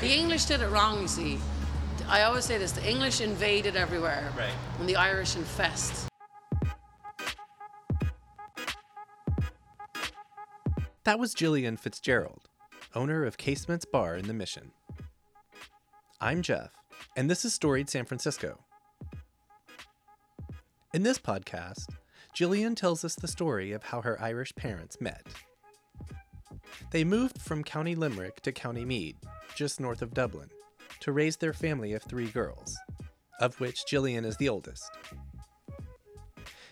Right. The English did it wrong, you see. I always say this: the English invaded everywhere, Right. and the Irish infest. That was Jillian Fitzgerald, owner of Casements Bar in the Mission. I'm Jeff, and this is Storied San Francisco. In this podcast, Jillian tells us the story of how her Irish parents met. They moved from County Limerick to County Meath, just north of Dublin, to raise their family of three girls, of which Jillian is the oldest.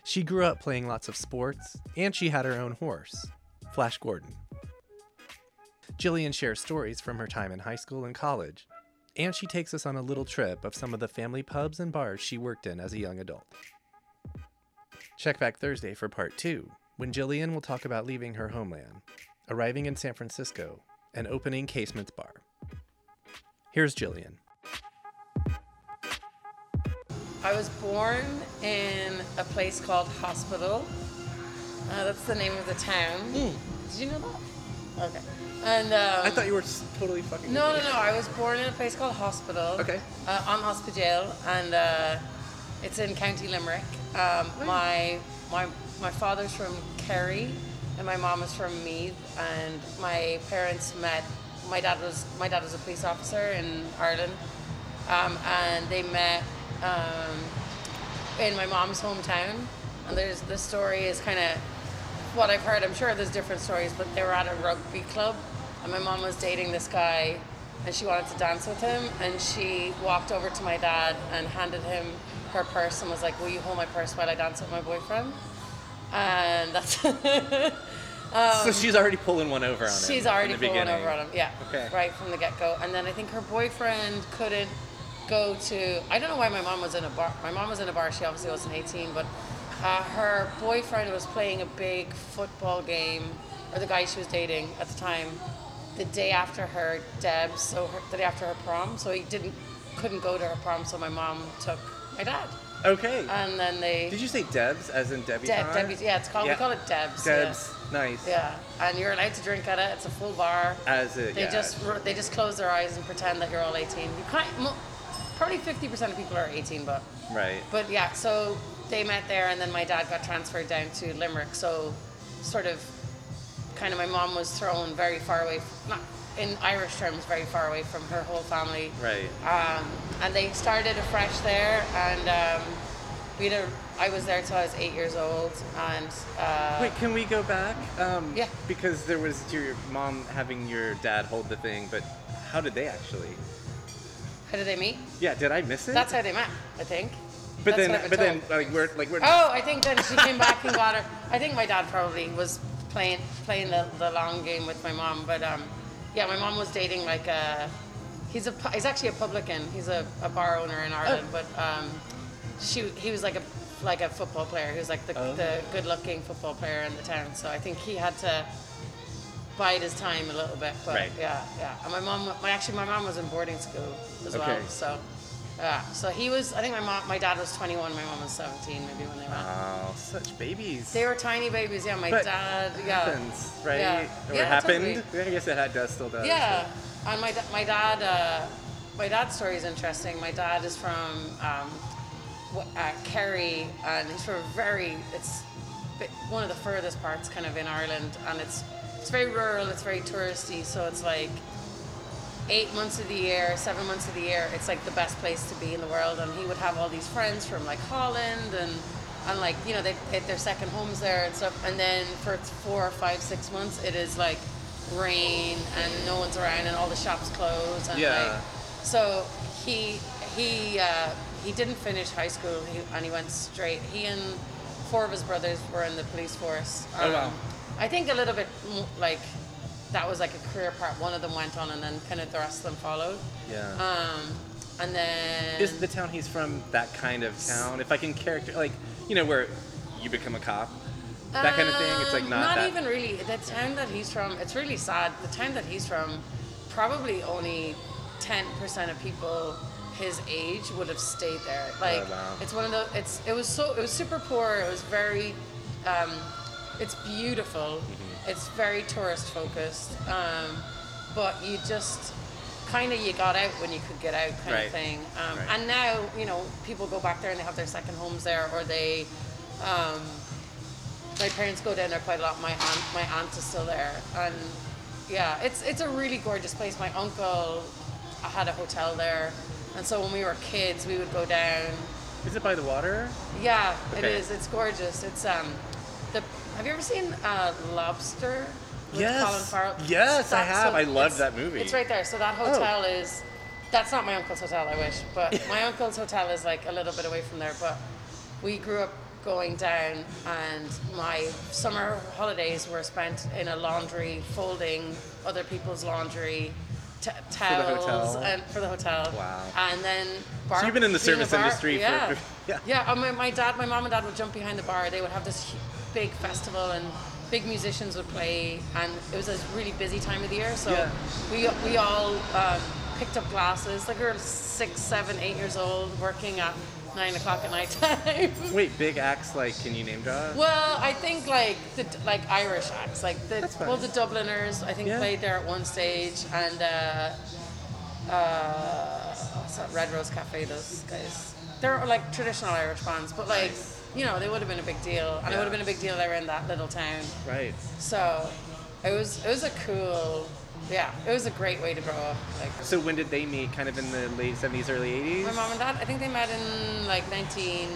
She grew up playing lots of sports, and she had her own horse, Flash Gordon. Jillian shares stories from her time in high school and college, and she takes us on a little trip of some of the family pubs and bars she worked in as a young adult. Check back Thursday for part two, when Jillian will talk about leaving her homeland, arriving in San Francisco, and opening Casements Bar. Here's Jillian. I was born in a place called Hospital. Uh, that's the name of the town. Did you know that? Okay. And um, I thought you were totally fucking. No, no, no. I was born in a place called Hospital. Okay. Uh, on Hospital, and uh, it's in County Limerick. Um, my my my father's from Kerry, and my mom is from Meath, and my parents met. My dad was my dad was a police officer in Ireland, um, and they met um, in my mom's hometown. And there's the story is kind of what I've heard, I'm sure there's different stories, but they were at a rugby club and my mom was dating this guy and she wanted to dance with him and she walked over to my dad and handed him her purse and was like, Will you hold my purse while I dance with my boyfriend? And that's so she's already pulling one over on him. She's already pulling beginning. over on him. Yeah. Okay. Right from the get go. And then I think her boyfriend couldn't go to. I don't know why my mom was in a bar. My mom was in a bar. She obviously wasn't 18, but uh, her boyfriend was playing a big football game, or the guy she was dating at the time, the day after her Debs, so her, the day after her prom. So he didn't couldn't go to her prom. So my mom took my dad, Okay. and then they. Did you say Debs as in Debbie? Deb, Debbie's, yeah, it's called. Yeah. We call it Debs. yeah. Nice. Yeah, and you're allowed to drink at it. It's a full bar. As a They yeah. just they just close their eyes and pretend that you're all 18. You can't. Probably 50% of people are 18, but right. but yeah. So they met there, and then my dad got transferred down to Limerick. So sort of, kind of, my mom was thrown very far away. Not in Irish terms, very far away from her whole family. Right. Um, and they started afresh there, and um, we a, I was there till I was eight years old, and uh, Wait, can we go back? Um, Yeah. Because there was your mom having your dad hold the thing, but how did they actually? how did they meet? Yeah, did I miss it? That's how they met, I think. But That's then, but been then, like we're like we're. Oh, I think then she came back and got her. I think my dad probably was playing playing the, the long game with my mom, but um, yeah, my mom was dating like a. He's a he's actually a publican. He's a, a bar owner in Ireland, Oh. but um, she he was like a like a football player. He was like the, Oh. the good looking football player in the town. So I think he had to bide his time a little bit. But Right. yeah, yeah. And my mom, my actually my mom was in boarding school as Okay. well. So yeah, so he was. I think my mom, my dad was 21. My mom was 17, maybe when they met. Oh, such babies. They were tiny babies, yeah. My But dad, it yeah. happens, right? Yeah. Or Yeah, happened. I guess it had- does still does. Yeah, and my my dad, uh, my dad's story is interesting. My dad is from um, uh, Kerry, and it's from a very it's one of the furthest parts, kind of in Ireland, and it's it's very rural, it's very touristy, so it's like eight months of the year, seven months of the year, it's like the best place to be in the world. And he would have all these friends from like Holland and and like you know they hit their second homes there and stuff. And then for four or five, six months, it is like rain and no one's around and all the shops close. And Yeah. like, so he he uh, he didn't finish high school he, and he went straight. He and four of his brothers were in the police force. Oh, wow. I think a little bit like that was like a career part. One of them went on, and then kind of the rest of them followed. Yeah. Um, and then Is the town he's from that kind of town? If I can character, like, you know, where you become a cop, that kind of thing. It's like Um, not, that. even really. The town that he's from, it's really sad. The town that he's from, probably only ten percent of people his age would have stayed there. Like Oh, wow. it's one of the. It's it was so it was super poor. It was very. Um, it's beautiful. Mm-hmm. It's very tourist focused. Um, but you just kind of you got out when you could get out kind Right. of thing. Um, Right. And now, you know, people go back there and they have their second homes there, or they, um, my parents go down there quite a lot. My aunt, my aunt is still there, and yeah, it's it's a really gorgeous place. My uncle had a hotel there, and so when we were kids, we would go down. Is it by the water? Yeah, it Okay. is. It's gorgeous. It's um, the. Have you ever seen uh, Lobster? with Yes. Colin Farrell? Yes, I have. I love that movie. Oh. It's right there. So that hotel is. That's not my uncle's hotel. I wish, but my uncle's hotel is like a little bit away from there. But we grew up going down, and my summer holidays were spent in a laundry, folding other people's laundry. T- towels hotel. and for the hotel. Wow. And then bar- So you've been in the service bar- industry for- yeah. yeah. Yeah, uh, my, my dad, my mom and dad would jump behind the bar. They would have this big festival and big musicians would play, and it was a really busy time of the year. So Yeah. we we all um, picked up glasses. Like we were six, seven, eight years old, working at nine o'clock at night time. Wait, big acts like can you name drop? Well, I think like the like Irish acts, like the well the Dubliners, I think Yeah. played there at one stage, and uh, uh, Red Rose Cafe. Those guys, they're like traditional Irish bands, but like you know they would have been a big deal, and it would have been a big deal they were in that little town. Right. So it was it was a cool, yeah, it was a great way to grow up. Like So when did they meet? Kind of in the late seventies, early eighties. my mom and dad, I think they met in like 19,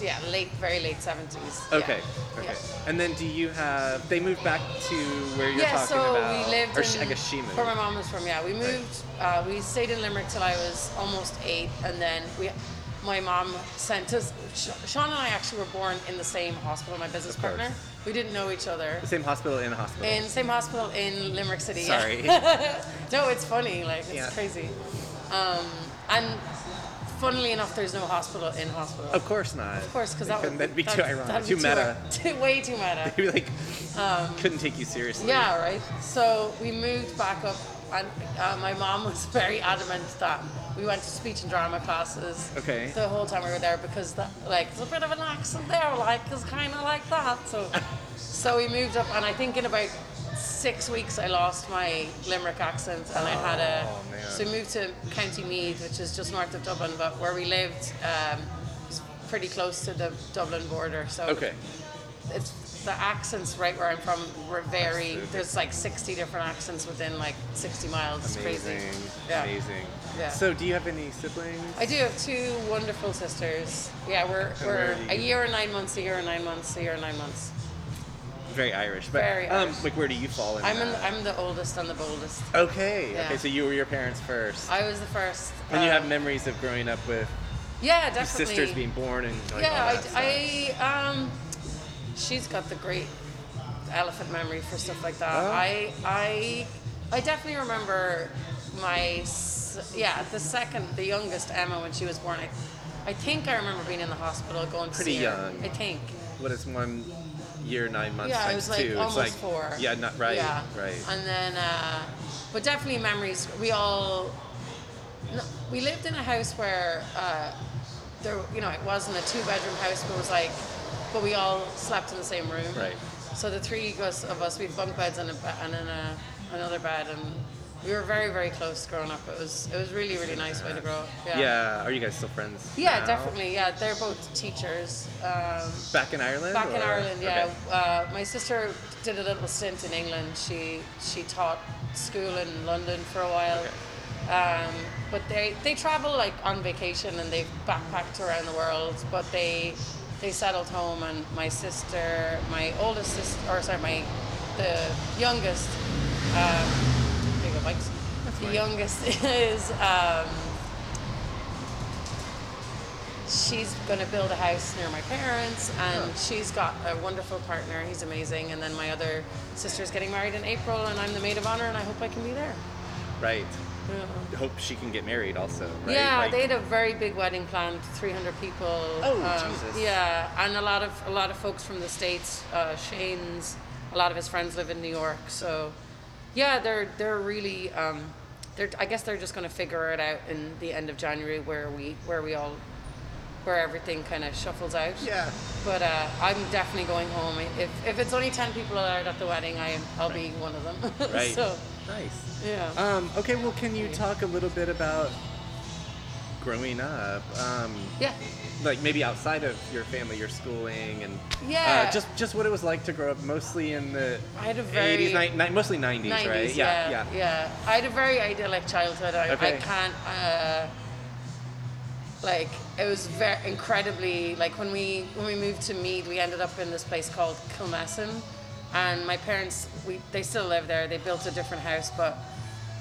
yeah, late, very late 70s. Okay. Yeah. Okay. Yeah. And then do you have? They moved back to where you're yeah, talking so about. we lived Or in. I guess she moved. Where my mom was from, yeah. We moved. Uh, we stayed in Limerick till I was almost eight, and then we. My mom sent us. Sean and I actually were born in the same hospital. My business partner. We didn't know each other. the same hospital in the hospital. In same hospital in Limerick City. Sorry. no, it's funny. Like it's Yeah. crazy. Um, and funnily enough, there's no hospital in hospital. of course not. Of course, because that would that'd be that- too ironic, that'd too be meta. Too, way too meta. Maybe like couldn't take you seriously. Yeah, right. So we moved back up, and uh, my mom was very adamant that we went to speech and drama classes. Okay. The whole time we were there because that, like, there's a bit of an accent there, like, it's kind of like that. So, so we moved up, and I think in about six weeks I lost my Limerick accent, and I had a. Oh, man. So we moved to County Meath, which is just north of Dublin, but where we lived. Um, was Pretty close to the Dublin border, so Okay. It's the accents right where I'm from were very. There's like 60 different accents within like 60 miles. It's Amazing. crazy. Yeah. Amazing. Yeah. So do you have any siblings? I do have two wonderful sisters. Yeah, we're And where we're do a you- year and nine months, a year and nine months, a year and nine months. Very Irish. But Very um, Irish. like where do you fall in I'm in, that? I'm the oldest and the boldest. Okay. Yeah. Okay. So you were your parents first. I was the first. and you um, have memories of growing up with Yeah, your definitely. sisters being born and like, all yeah, that stuff. I, I um, she's got the great elephant memory for stuff like that. Oh. I, I, I definitely remember my, yeah, the second, the youngest Emma when she was born. I, I think I remember being in the hospital going to Pretty see her. young. I think. What is one year, nine months Yeah, times I was like two? almost it's like four. Yeah, not right. Yeah. Right. And then, uh, but definitely memories. We all, we lived in a house where uh, there, you know, it wasn't a two-bedroom house, but it was like, but we all slept in the same room. Right. So the three of us, of us we had bunk beds and, a, and then a, another bed, and we were very, very close growing up. It was, it was really, really nice way to grow up. Yeah. yeah. Are you guys still friends? Yeah, now? definitely. Yeah, they're both teachers. Um, Back in Ireland. Back in Ireland, yeah. Okay. Uh, my sister did a little stint in England. She she taught school in London for a while. Um, but they they travel like on vacation and they've backpacked around the world. But they they settled home and my sister, my oldest sister, or sorry, my the youngest. Um, there you go, Mike's. The fine. youngest is. Um, she's going to build a house near my parents and she's got a wonderful partner he's amazing and then my other sister's getting married in april and i'm the maid of honor and i hope i can be there Right. Yeah, Hope she can get married also. Right? yeah Like- they had a very big wedding planned 300 people Oh, Jesus. yeah and a lot of a lot of folks from the states uh, shane's a lot of his friends live in new york so yeah they're they're really um, they're i guess they're just going to figure it out in the end of january where we where we all where everything kind of shuffles out Yeah. But uh, I'm definitely going home. If, if it's only 10 people allowed at the wedding, I, I'll be one of them. Right. so, Nice. Yeah. Um, okay, well, can you talk a little bit about growing up? Um, yeah. like maybe outside of your family, your schooling, and Yeah. uh, just just what it was like to grow up, mostly in the I had a very 80s, ni- ni- mostly 90s, 90s, right? yeah, yeah. yeah I had a very idyllic childhood. I, I can't, uh, like, it was very incredibly, like, when we when we moved to Meath, we ended up in this place called Kilmessan, and my parents, we they still live there. They built a different house, but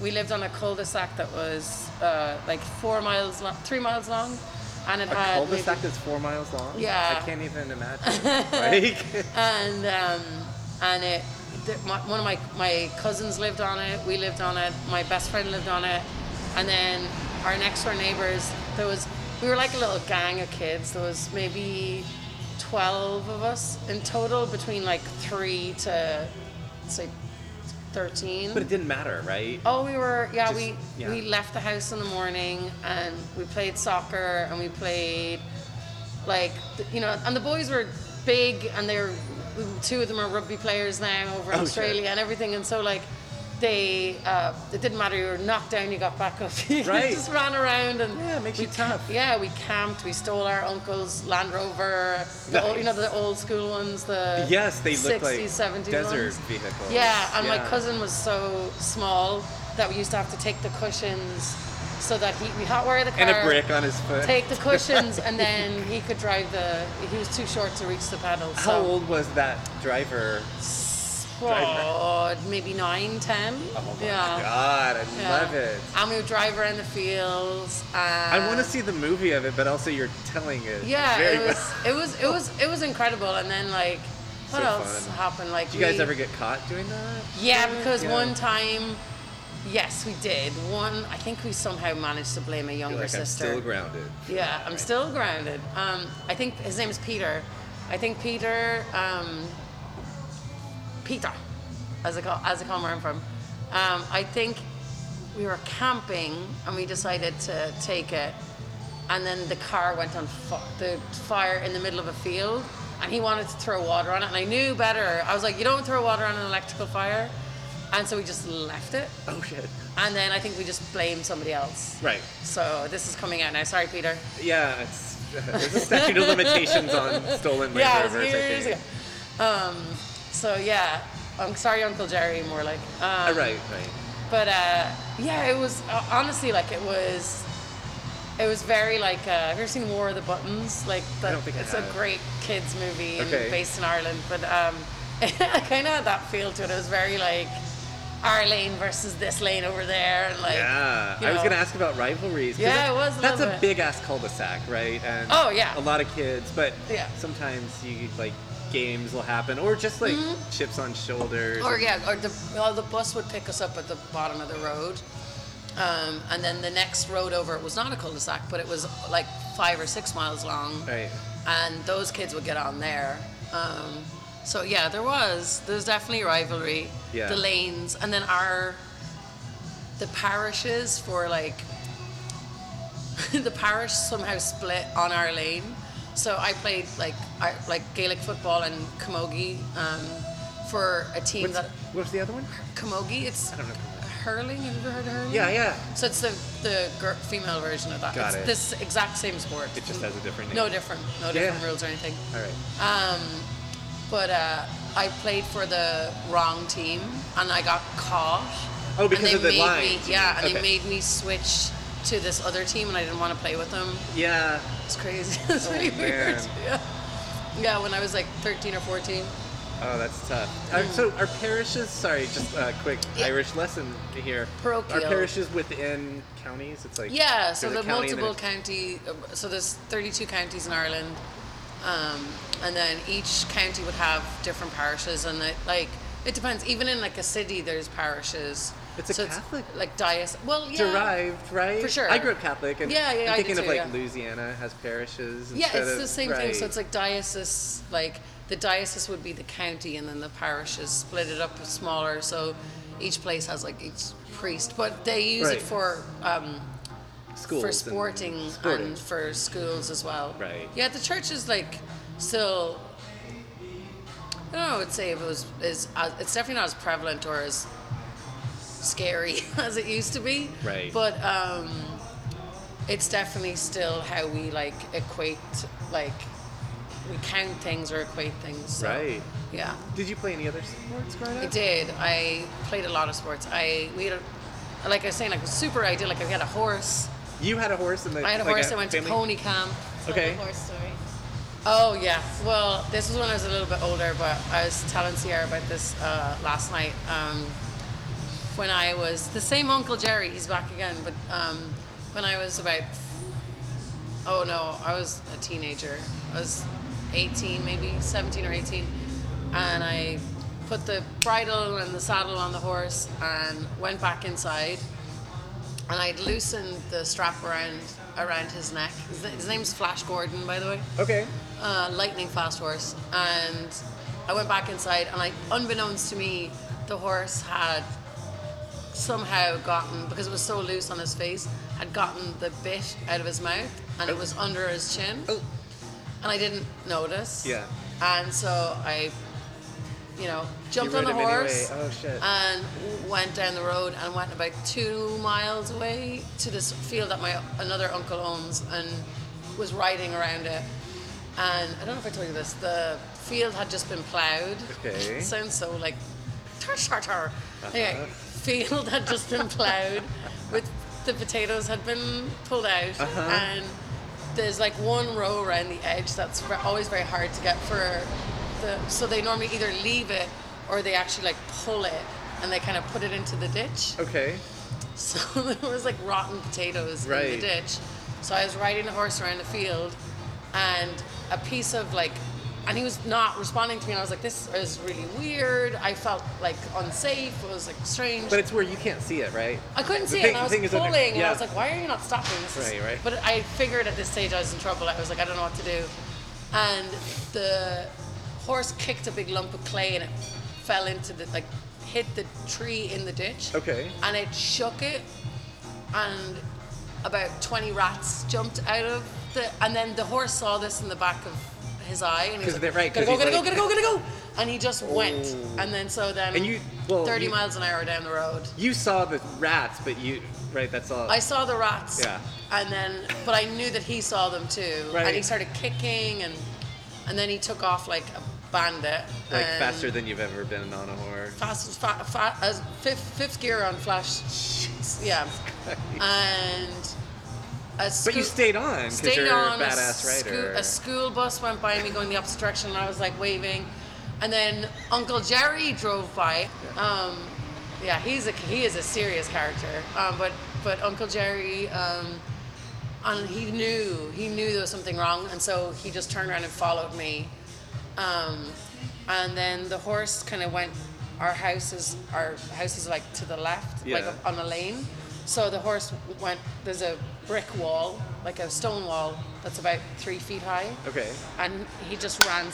we lived on a cul-de-sac that was uh, like four miles long, three miles long, and it A had cul-de-sac maybe- that's four miles long. Yeah. I can't even imagine. like, and um, and it th- my, one of my my cousins lived on it. We lived on it. My best friend lived on it, and then our next door neighbors. There was we were like a little gang of kids. There was maybe twelve of us in total, between like three to say thirteen. but it didn't matter, right? Oh, we were yeah. Just- we yeah. we left the house in the morning and we played soccer and we played like you know, and the boys were big and they're two of them are rugby players now over in Oh, Australia shit. and everything, and so like they uh, it didn't matter. You were knocked down, you got back up. you Right. just ran around and Yeah, it makes we you tough. Yeah, we camped. We stole our uncle's Land Rover, the old, you know the old school ones, the Yes, they look 60s, like 70s desert ones. vehicles. Yeah, and my cousin was so small that we used to have to take the cushions so that he we hot wire the car And a brick on his foot. take the cushions and then he could drive the he was too short to reach the pedals. How old was that driver? Oh, maybe nine, ten. Oh my yeah. god, I Yeah. love it. And we would drive around the fields. And I want to see the movie of it, but also you're telling it. Yeah, very it was well. it was it was it was incredible. And then like, what So else fun. happened? Like, Did you guys ever get caught doing that? Yeah, because Yeah. one time, yes, we did. One, I think we somehow managed to blame a younger like, I'm sister. still grounded. Yeah, I'm still grounded. Um, I think his name is Peter. I think Peter, um, Peter, as I call as I call where I'm from. Um, I think we were camping and we decided to take it, and then the car went on fi- the fire in the middle of a field, and he wanted to throw water on it, and I knew better. I was like, you don't throw water on an electrical fire, and so we just left it, Oh shit. and then I think we just blamed somebody else. Right. So this is coming out now. Sorry, Peter. Yeah, it's there's a statute of limitations on stolen yeah, it was I years think. Um, so yeah, I'm sorry, Uncle Jerry, more like. Um, Uh, right, right. But uh, yeah, it was uh, honestly like it was. It was very like. Uh, have you ever seen War of the Buttons? Like the, I don't think I it's have. a great kids movie and Okay. based in Ireland, but um, it kind of had that feel to it. It was very like our lane versus this lane over there, and like. Yeah, you I was know. gonna ask about rivalries. 'cause Yeah, that's- it was a That's little a bit. big ass cul-de-sac, right? And Oh, yeah. a lot of kids, but Yeah. sometimes you like games will happen, or just like chips on shoulders. Or yeah, or the well, the bus would pick us up at the bottom of the road, um, and then the next road over it was not a cul-de-sac, but it was like five or six miles long, Right. and those kids would get on there. Um, so yeah, there was there's definitely rivalry. Yeah. The lanes, and then our the parishes for like the parish somehow split on our lane. So I played like I, like Gaelic football and camogie um, for a team What's, that what was the other one? camogie. It's I don't know. hurling. Have you ever heard of hurling? Yeah, yeah. So it's the the gir- female version of that. Got it's it. this exact same sport. It just has a different name. No different. No different Yeah. rules or anything. All right. Um, but uh, I played for the wrong team and I got caught. Oh, because and they of the made line Me, yeah, and Okay. they made me switch to this other team, and I didn't want to play with them. Yeah. It's crazy. it's Oh, really weird. Yeah. Yeah, when I was like 13 or 14. Oh, that's tough. Uh, so our parishes, sorry, just a quick Mm. Yeah. Irish lesson here. Parochial. Our parishes within counties, it's like Yeah, so there's the county multiple county, so there's 32 counties in Ireland, um, and then each county would have different parishes, and it, like it depends. Even in like a city, there's parishes. It's a so Catholic- like diocese. Well, yeah, derived, right? For sure. I grew up Catholic, and Yeah, yeah, I'm thinking of like yeah. Louisiana has parishes. Yeah, it's of- the same thing. So it's like diocese, like the diocese would be the county, and then the parishes split it up smaller. So each place has like each priest, but they use Right. it for. Um, schools for and sporting, sporting. and for schools as well. Right. Yeah, the church is like still. I don't know. I would say it was is uh, it's definitely not as prevalent or as scary as it used to be. Right. But um, it's definitely still how we like equate, like we count things or equate things. So, Right. Yeah. Did you play any other sports growing up? I did. I played a lot of sports. I we had a, like I was saying, like it was super ideal. Like I had a horse. You had a horse in the. I had a like horse. I went family- to pony camp. Okay. Tell the horse story. Oh yeah. Well, this was when I was a little bit older, but I was telling Sierra about this uh, last night. Um, when I was the same Uncle Jerry, he's back again. But um, when I was about, oh no, I was a teenager. I was 18, maybe 17 or 18, and I put the bridle and the saddle on the horse and went back inside. And I'd loosened the strap around around his neck. His, his name's Flash Gordon, by the way Okay. uh, lightning fast horse, and I went back inside, and I, unbeknownst to me, the horse had somehow gotten because it was so loose on his face, had gotten the bit out of his mouth, and it oh. was under his chin, Oh. and I didn't notice. Yeah. And so I, you know, jumped You on the anyway. horse Oh shit. and went down the road and went about two miles away to this field that my another uncle owns and was riding around it. And I don't know if I told you this. The field had just been ploughed. Okay. It sounds so like tar tar tar. Uh-huh. field had just been ploughed with the potatoes had been pulled out Uh-huh. and there's like one row around the edge that's always very hard to get for the so they normally either leave it or they actually like pull it and they kind of put it into the ditch okay. so there was like rotten potatoes in the ditch so i was riding the horse around the field and a piece of like and he was not responding to me and i was like this is really weird i felt like unsafe it was like strange But it's where you can't see it, right? I couldn't The see thing- it, and I was thing pulling, under- and. I was like, "Why are you not stopping?" This is-" Right, right. But I figured at this stage I was in trouble. I was like, "I don't know what to do," and the horse kicked a big lump of clay, and it fell into the like hit the tree in the ditch. Okay. And it shook it, and about twenty rats jumped out of the, and then the horse saw this in the back of his eye, and he was 'Cause like, they're- right, gotta 'cause go, gotta he's go, gotta go, gotta go, and he just went, Oh. and then so then And you- well, thirty you- miles an hour down the road. You saw the rats, but you right. That's all. I saw the rats. Yeah. And then, but I knew that he saw them too. Right. And he started kicking, and and then he took off like a bandit. like and faster than you've ever been on a horse. Fast, fa- fa- as fifth, fifth gear on flash. Yeah. And a But you stayed on stayed you're on a sco- a school bus went by me going the opposite direction, and I was like waving. And then Uncle Jerry drove by. Um, yeah, he's a he is a serious character. Um, but but Uncle Jerry, um, and he knew he knew there was something wrong, and so he just turned around and followed me. Um, and then the horse kind of went. Our house is our house is like to the left, like on a lane. So the horse went. There's a brick wall, like a stone wall, that's about three feet high. okay. And he just ran.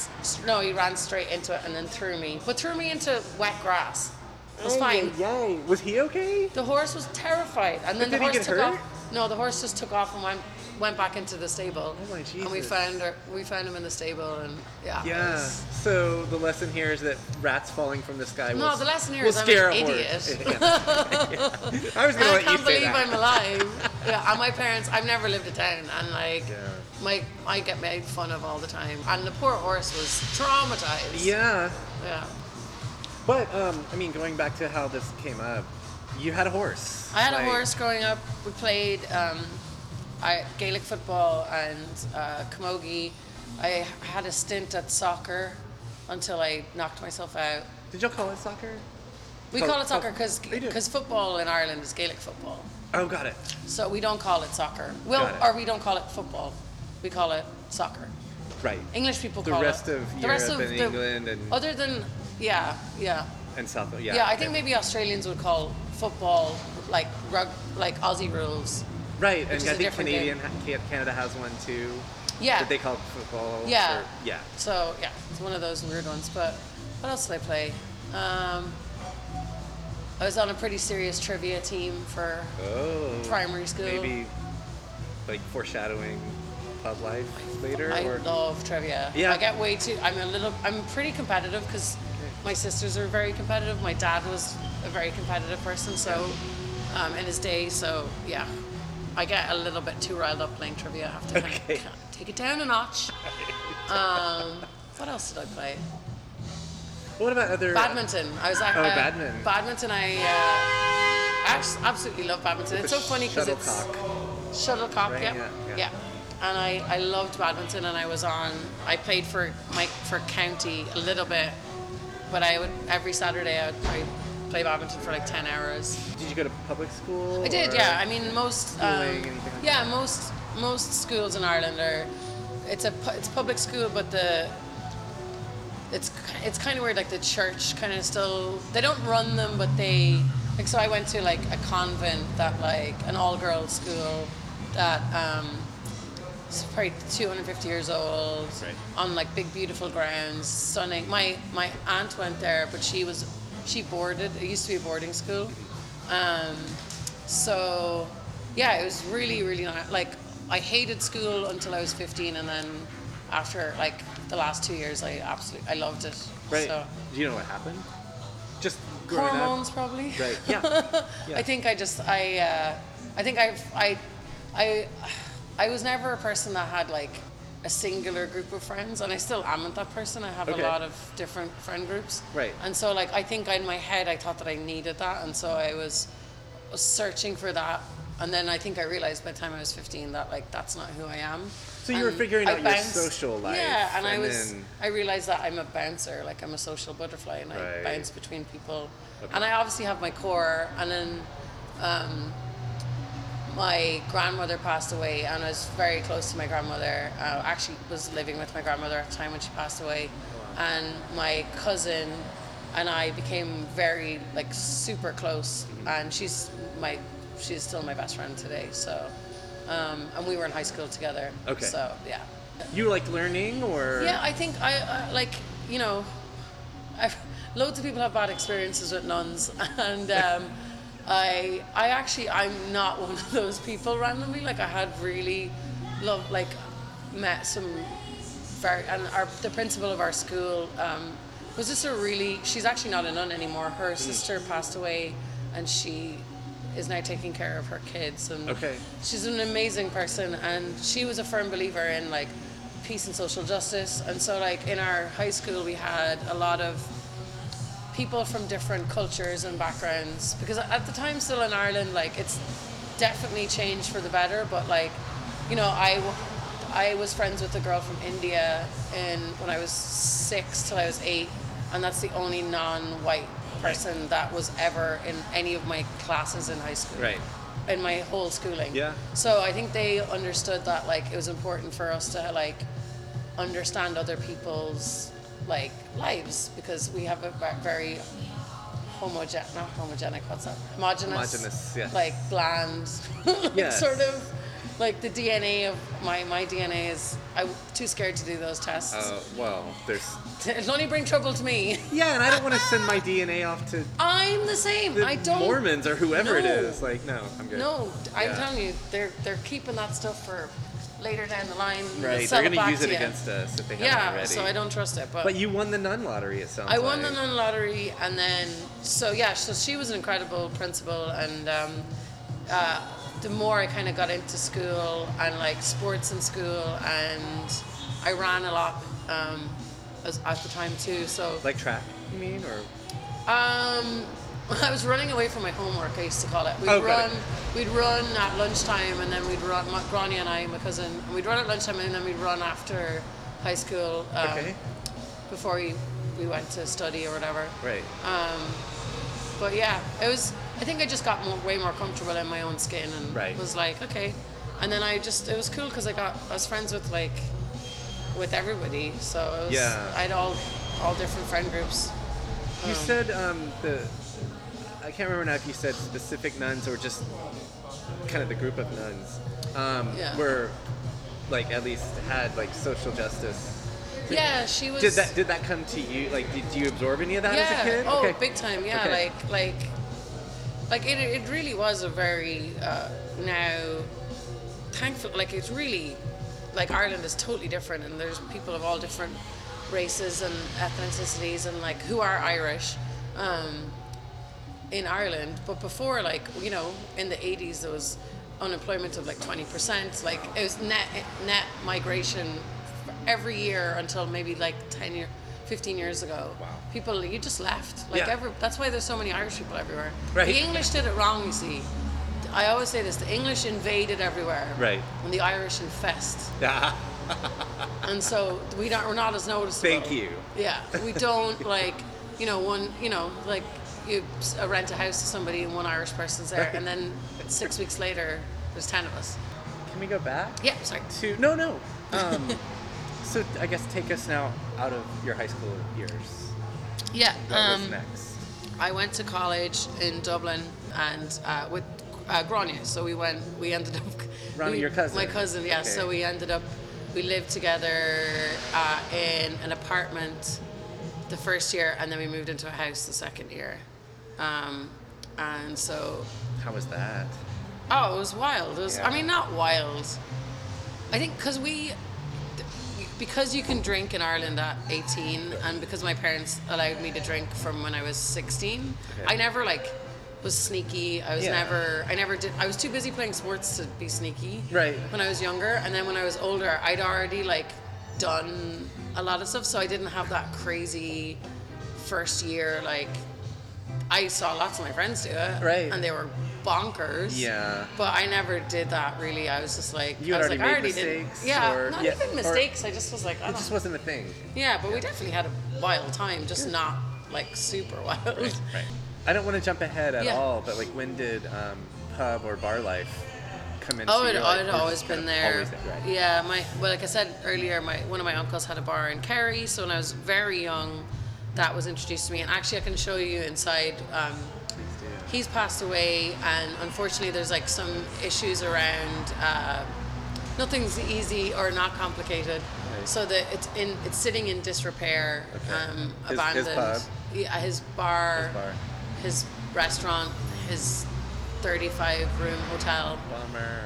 No, he ran straight into it and then threw me, but threw me into wet grass. It was fine. Yay! Was he okay? The horse was terrified, and then But the horse took hurt? off. No, the horse just took off and went went back into the stable. Oh my Jesus! And we found her. We found him in the stable, and yeah. Yeah. was- So the lesson here is that rats falling from the sky. No, will, the lesson here will is I'm an idiot. Yeah. I was gonna I let you can't say believe that. I'm alive. Yeah, and my parents. I've never lived it down, and like, Yeah. my I get made fun of all the time, and the poor horse was traumatized. Yeah. Yeah. But um, I mean, going back to how this came up, you had a horse. I had a horse growing up. We played um, I, Gaelic football and uh, camogie. I had a stint at soccer until I knocked myself out. Did y'all call it soccer? We Call- call it soccer because Oh, football in Ireland is Gaelic football. Oh, got it. So we don't call it soccer. Well, Got it. or we don't call it football. We call it soccer. Right. English people The call rest it. of the rest of Europe and the- England and- other than yeah, yeah, And South. Yeah. yeah. I think maybe Australians would call football like rug, like Aussie rules. Right, and I think Canadian Ca- Canada has one too. Yeah. That they call football. Yeah. or- yeah. So yeah, it's one of those weird ones. But what else did I play? Um, I was on a pretty serious trivia team for Oh. Primary school. Maybe like foreshadowing pub life later, I or love trivia. Yeah. I get way too. I'm a little. I'm pretty competitive because my sisters are very competitive. My dad was a very competitive person. So um, in his day, so yeah, I get a little bit too riled up playing trivia. I have to kind of take it down a notch. Um, what else did I play? What about other Badminton. I was at Oh, uh, badminton. Badminton. I uh, abs- absolutely love badminton. It's so funny because it's shuttlecock. shuttlecock. Right, Yeah, yeah, yeah. And I, I loved badminton, and I was on. I played for my for county a little bit, but I would every Saturday I would I play badminton for like ten hours. Did you go to public school? I did, yeah. I mean, most um, like yeah, most most schools in Ireland are it's a it's public school, but the it's it's kind of weird. Like the church kind of still they don't run them, but they like. So I went to like a convent that like an all girls school that um, is probably 250 years old Right. on like big beautiful grounds, stunning. My my aunt went there, but she was she boarded. It used to be a boarding school. Um, so yeah, it was really really nice. Like I hated school until I was 15, and then after like the last two years, I absolutely I loved it. Right. So Do you know what happened? Just growing up? hormones probably. Right. Yeah. yeah. I think I just I uh, I think I've I I I was never a person that had like a singular group of friends, and I still am not that person. I have Okay. a lot of different friend groups. Right. And so like I think in my head I thought that I needed that, and so I was, was searching for that. And then I think I realized by the time I was 15 that like that's not who I am. So you were figuring I out your social life, Yeah, and, I was then- I realized that I'm a bouncer, like I'm a social butterfly, and I bounce between people. Okay. And I obviously have my core, and then um, my grandmother passed away, and I was very close to my grandmother. Uh, actually, was living with my grandmother at the time when she passed away, and my cousin and I became very like super close, and she's my she's still my best friend today. So, um, and we were in high school together. Okay. So yeah. You like learning or? Yeah, I think I, I like you know, I've, loads of people have bad experiences with nuns, and um, I I actually I'm not one of those people randomly. Like I had really love like met some very and our the principal of our school um, was just a really she's actually not a nun anymore. Her sister passed away, and she is now taking care of her kids and Okay. she's an amazing person and she was a firm believer in like peace and social justice and so like in our high school we had a lot of people from different cultures and backgrounds because at the time still in Ireland like it's definitely changed for the better but like you know I I was friends with a girl from India in when I was 6 till I was 8 and that's the only non-white person that was ever in any of my classes in high school Right. in my whole schooling. Yeah. So I think they understood that like it was important for us to like understand other people's like lives because we have a very homogen not homogenic what's that homogenous Homogeneous, yes. like bland sort of like the DNA of my my DNA is I'm too scared to do those tests. Uh, well, there's. It'll only bring trouble to me. Yeah, and I don't want to send my DNA off to I'm the same. the I don't Mormons or whoever it No. is. Like, no, I'm good. No, I'm Yeah. telling you, they're they're keeping that stuff for later down the line. Right, they're gonna use it you. against us if they haven't Yeah, already. so I don't trust it. But, But you won the nun lottery. It sounds I like. won the nun lottery, and then so yeah, so she was an incredible principal, and um, uh, the more I kind of got into school and like sports in school, and I ran a lot um, as, at the time too. So Like track, you mean, or? um, I was running away from my homework. I used to call it. We'd Oh, run, it. we'd run at lunchtime, and then we'd run. my- Grania and I, my cousin, and we'd run at lunchtime, and then we'd run after high school. Um, Okay. Before we, we went to study or whatever. Right. But yeah, it was. I think I just got more, way more comfortable in my own skin, and Right. was like, okay. And then I just, it was cool because I got, I was friends with like, with everybody. So it was, Yeah. I had all, all different friend groups. You said um, the. I can't remember now if you said specific nuns or just kind of the group of nuns um, Yeah. were like at least had like social justice. Yeah, she was. Did that did that come to you? Like, did you absorb any of that yeah. as a kid? Oh, Okay. big time. Yeah, Okay. like like like it. It really was a very uh, now thankful. Like it's really like Ireland is totally different, and there's people of all different races and ethnicities, and like who are Irish. Um, in Ireland, but before, like you know, in the '80s, there was unemployment of like 20%. Like it was net net migration every year until maybe like 10 years. 15 years ago. Wow. People, you just left. Like Yeah. every, that's why there's so many Irish people everywhere. Right. The English did it wrong, you see. I always say this: the English invaded everywhere, Right. and the Irish infest. Ah, And so we don't, we're not as noticeable. Thank you. Yeah, we don't like, you know, one, you know, like you uh, rent a house to somebody and one Irish person's there, and then six weeks later, there's ten of us. Can we go back Yeah, sorry. to no no? Um, so I guess take us now out of your high school years. Yeah. What was Um, next? I went to college in Dublin and uh, with uh, Grania. So we went, we ended up. Ronnie, we- your cousin? My cousin, yeah. So we ended up, we lived together uh, in an apartment the first year, and then we moved into a house the second year. Um, and so, How was that? oh, it was wild. It was, I mean, not wild. I think because we, because you can drink in Ireland at 18, and because my parents allowed me to drink from when I was 16, Okay. I never like was sneaky. I was Yeah. never, I never did. I was too busy playing sports to be sneaky. Right. When I was younger, and then when I was older, I'd already like done a lot of stuff, so I didn't have that crazy first year like. I saw lots of my friends do it, Right. And they were bonkers. Yeah. But I never did that really. I was just like, You I was like, already I already mistakes, did. Yeah, or- not yeah, even mistakes. I just was like, I It just wasn't a thing. yeah, but we definitely had a wild time, just not like super wild. Right. right. I don't want to jump ahead at Yeah. all, but like when did um, pub or bar life come into Oh, it, your oh, life? it always been there. Always there, right? Yeah, my well, like I said earlier, my one of my uncles had a bar in Kerry, so when I was very young, that was introduced to me. And actually, I can show you inside. Um. He's passed away, and unfortunately, there's like some issues around. Uh, nothing's easy or not complicated, Right. so that it's in it's sitting in disrepair, Okay. um, His- his abandoned. pub? Yeah, his bar, His bar. his restaurant, his 35 room hotel. Bummer.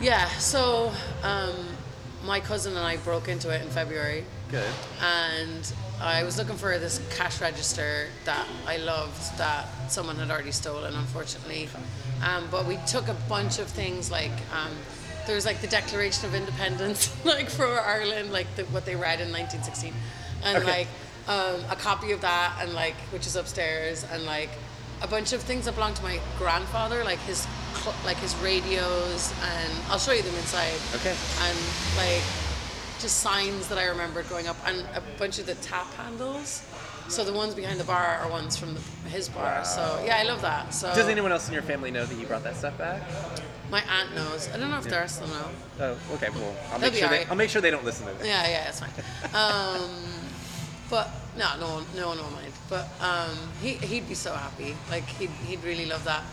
Yeah, so um, my cousin and I broke into it in February, Good. and I was looking for this cash register that I loved that someone had already stolen, unfortunately. Um, but we took a bunch of things like um, there was like the Declaration of Independence, like for Ireland, like the, what they read in 1916, and Okay. like um, a copy of that, and like which is upstairs, and like a bunch of things that belonged to my grandfather, like his like his radios, and I'll show you them inside Okay. and like just signs that I remembered growing up, and a bunch of the tap handles. So the ones behind the bar are ones from the, his bar. So yeah, I love that. So Does anyone else in your family know that you brought that stuff back? my aunt knows. I don't know if the rest of them know. Oh, okay. Well, I'll They'll make sure they. I'll make sure they don't listen to this. Yeah, yeah, it's fine. Um, but no, no one, no one will mind. But um, he he'd be so happy. Like he'd he'd really love that.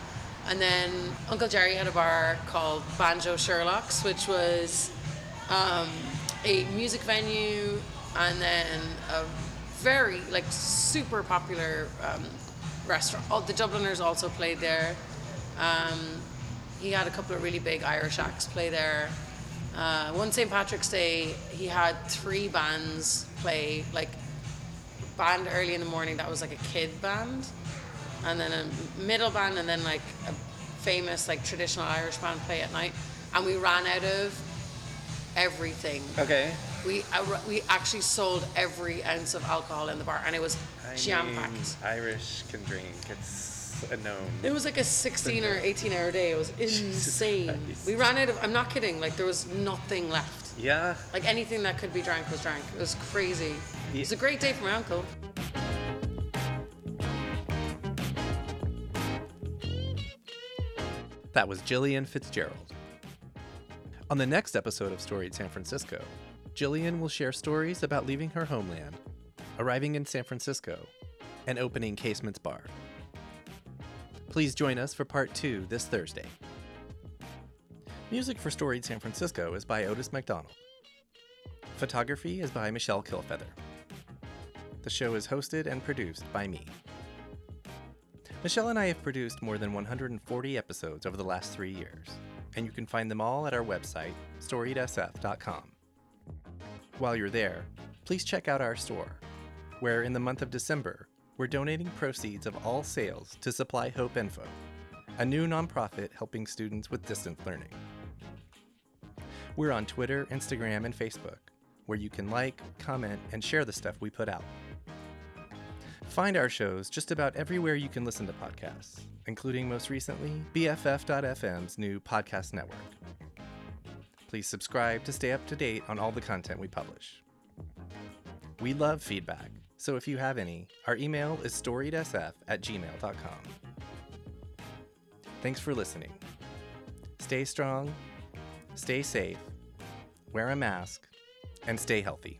And then Uncle Jerry had a bar called Banjo Sherlock's, which was um, a music venue, and then a very like super popular um, restaurant. The Dubliners also played there. Um, he had a couple of really big Irish acts play there. Uh, one St. Patrick's Day, he had three bands play, like band early in the morning that was like a kid band, and then a middle band, and then like a famous like traditional Irish band play at night. And we ran out of everything. Okay. We uh, we actually sold every ounce of alcohol in the bar, and it was I jam packed. Irish can drink. It's a known. It was like a 16 or 18 hour day. It was insane. We ran out of. I'm not kidding. Like there was nothing left. Yeah. Like anything that could be drank was drank. It was crazy. It was a great day for my uncle. That was Jillian Fitzgerald. On the next episode of Storied San Francisco, Jillian will share stories about leaving her homeland, arriving in San Francisco, and opening Casements Bar. Please join us for part two this Thursday. Music for Storied San Francisco is by Otis McDonald. Photography is by Michelle Kilfeather. The show is hosted and produced by me. Michelle and I have produced more than 140 episodes over the last three years, and you can find them all at our website, storiedsf.com. While you're there, please check out our store, where in the month of December, we're donating proceeds of all sales to Supply Hope Info, a new nonprofit helping students with distance learning. We're on Twitter, Instagram, and Facebook, where you can like, comment, and share the stuff we put out. Find our shows just about everywhere you can listen to podcasts, including most recently BFF.FM's new podcast network. Please subscribe to stay up to date on all the content we publish. We love feedback, so if you have any, our email is storiedsf at gmail.com. Thanks for listening. Stay strong, stay safe, wear a mask, and stay healthy.